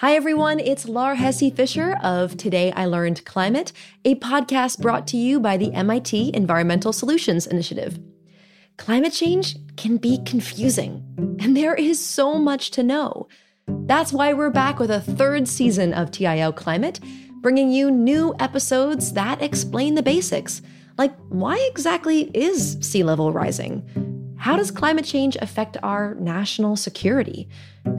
Hi, everyone. It's Laur Hesse Fisher of Today I Learned Climate, a podcast brought to you by the MIT Environmental Solutions Initiative. Climate change can be confusing, and there is so much to know. That's why we're back with a third season of TIL Climate, bringing you new episodes that explain the basics, like why exactly is sea level rising? How does climate change affect our national security?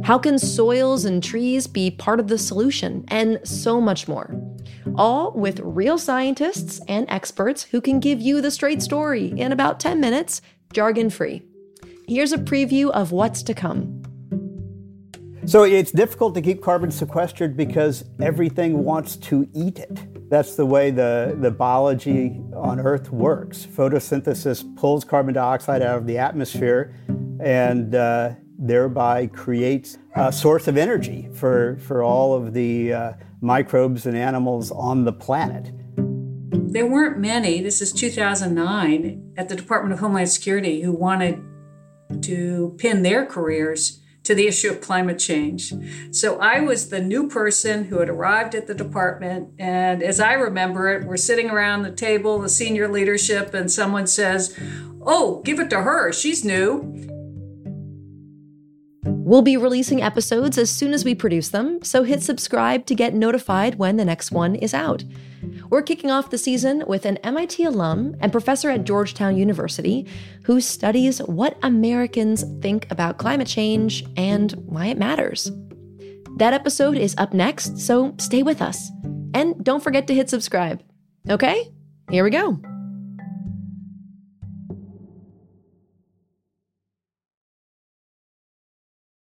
How can soils and trees be part of the solution? And so much more. All with real scientists and experts who can give you the straight story in about 10 minutes, jargon free. Here's a preview of what's to come. So it's difficult to keep carbon sequestered because everything wants to eat it. That's the way the, the biology on Earth works. Photosynthesis pulls carbon dioxide out of the atmosphere and uh, thereby creates a source of energy for, for all of the uh, microbes and animals on the planet. There weren't many, this is 2009, at the Department of Homeland Security who wanted to pin their careers to the issue of climate change. So I was the new person who had arrived at the department. And as I remember it, we're sitting around the table, the senior leadership, and someone says, Oh, give it to her. She's new. We'll be releasing episodes as soon as we produce them, so hit subscribe to get notified when the next one is out. We're kicking off the season with an MIT alum and professor at Georgetown University who studies what Americans think about climate change and why it matters. That episode is up next, so stay with us. And don't forget to hit subscribe. Okay, here we go.